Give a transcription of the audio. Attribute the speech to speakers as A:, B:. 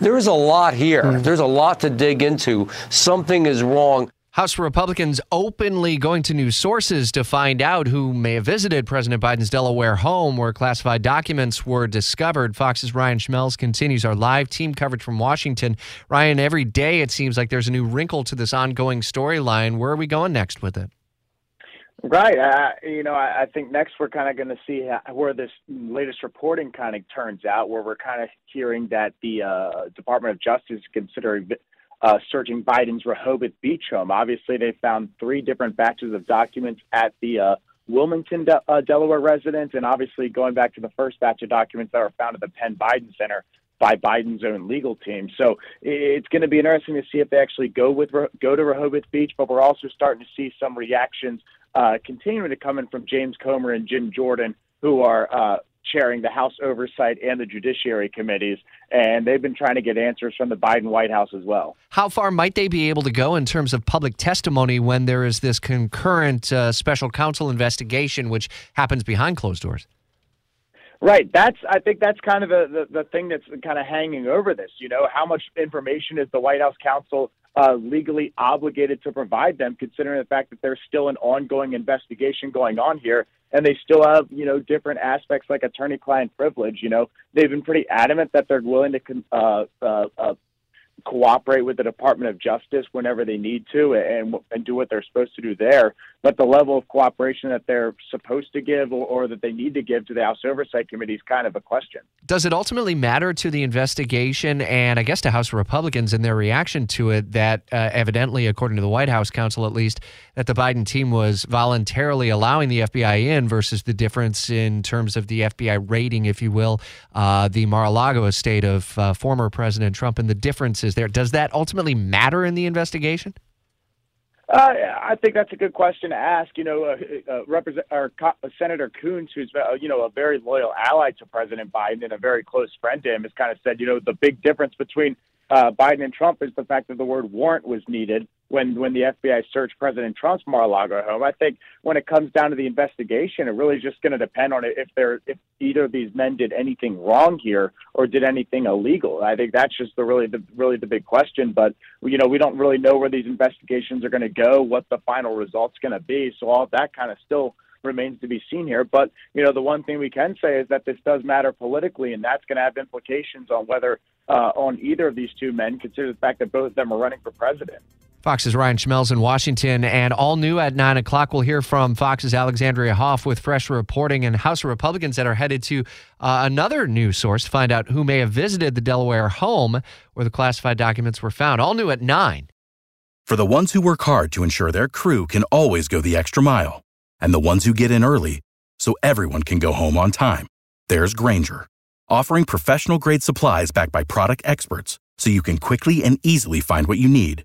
A: There is a lot here. Mm-hmm. There's a lot to dig into. Something is wrong.
B: House Republicans openly going to new sources to find out who may have visited President Biden's Delaware home where classified documents were discovered. Fox's Ryan Schmelz continues our live team coverage from Washington. Ryan, every day it seems like there's a new wrinkle to this ongoing storyline. Where are we going next with it?
C: Right. Uh, you know, I, I think next we're kind of going to see how, where this latest reporting kind of turns out, where we're kind of hearing that the uh, Department of Justice is considering uh, searching Biden's Rehoboth Beach home. Obviously, they found three different batches of documents at the uh, Wilmington, De- uh, Delaware residence, and obviously going back to the first batch of documents that were found at the Penn Biden Center by Biden's own legal team. So it's going to be interesting to see if they actually go with go to Rehoboth Beach. But we're also starting to see some reactions uh, continuing to come in from James Comer and Jim Jordan, who are uh, chairing the House Oversight and the Judiciary Committees, and they've been trying to get answers from the Biden White House as well.
B: How far might they be able to go in terms of public testimony when there is this concurrent uh, special counsel investigation, which happens behind closed doors?
C: Right. That's I think that's kind of the, the, the thing that's kind of hanging over this. You know, how much information is the White House counsel uh, legally obligated to provide them, considering the fact that there's still an ongoing investigation going on here, and they still have you know different aspects like attorney-client privilege. You know, they've been pretty adamant that they're willing to uh, uh, uh, cooperate with the Department of Justice whenever they need to and and do what they're supposed to do there. But the level of cooperation that they're supposed to give or, or that they need to give to the House Oversight Committee is kind of a question.
B: Does it ultimately matter to the investigation and I guess to House Republicans and their reaction to it that uh, evidently, according to the White House counsel at least, that the Biden team was voluntarily allowing the FBI in versus the difference in terms of the FBI rating, if you will, uh, the Mar-a-Lago estate of uh, former President Trump and the differences there. Does that ultimately matter in the investigation?
C: Uh, I think that's a good question to ask. You know, uh, uh, Represent or Co- Senator Coons, who's uh, you know a very loyal ally to President Biden and a very close friend to him, has kind of said, you know, the big difference between uh, Biden and Trump is the fact that the word warrant was needed when when the FBI searched President Trump's Mar-a-Lago home. I think when it comes down to the investigation, it really is just going to depend on if there if either of these men did anything wrong here or did anything illegal. I think that's just the really the really the big question. But you know, we don't really know where these investigations are going to go, what the final result's going to be. So all that kind of still remains to be seen here. But you know, the one thing we can say is that this does matter politically, and that's going to have implications on whether uh, on either of these two men, consider the fact that both of them are running for president.
B: Fox's Ryan Schmelz in Washington, and all new at 9 o'clock, we'll hear from Fox's Alexandria Hoff with fresh reporting and House Republicans that are headed to uh, another news source to find out who may have visited the Delaware home where the classified documents were found. All new at 9.
D: For the ones who work hard to ensure their crew can always go the extra mile, and the ones who get in early so everyone can go home on time, there's Grainger, offering professional grade supplies backed by product experts so you can quickly and easily find what you need.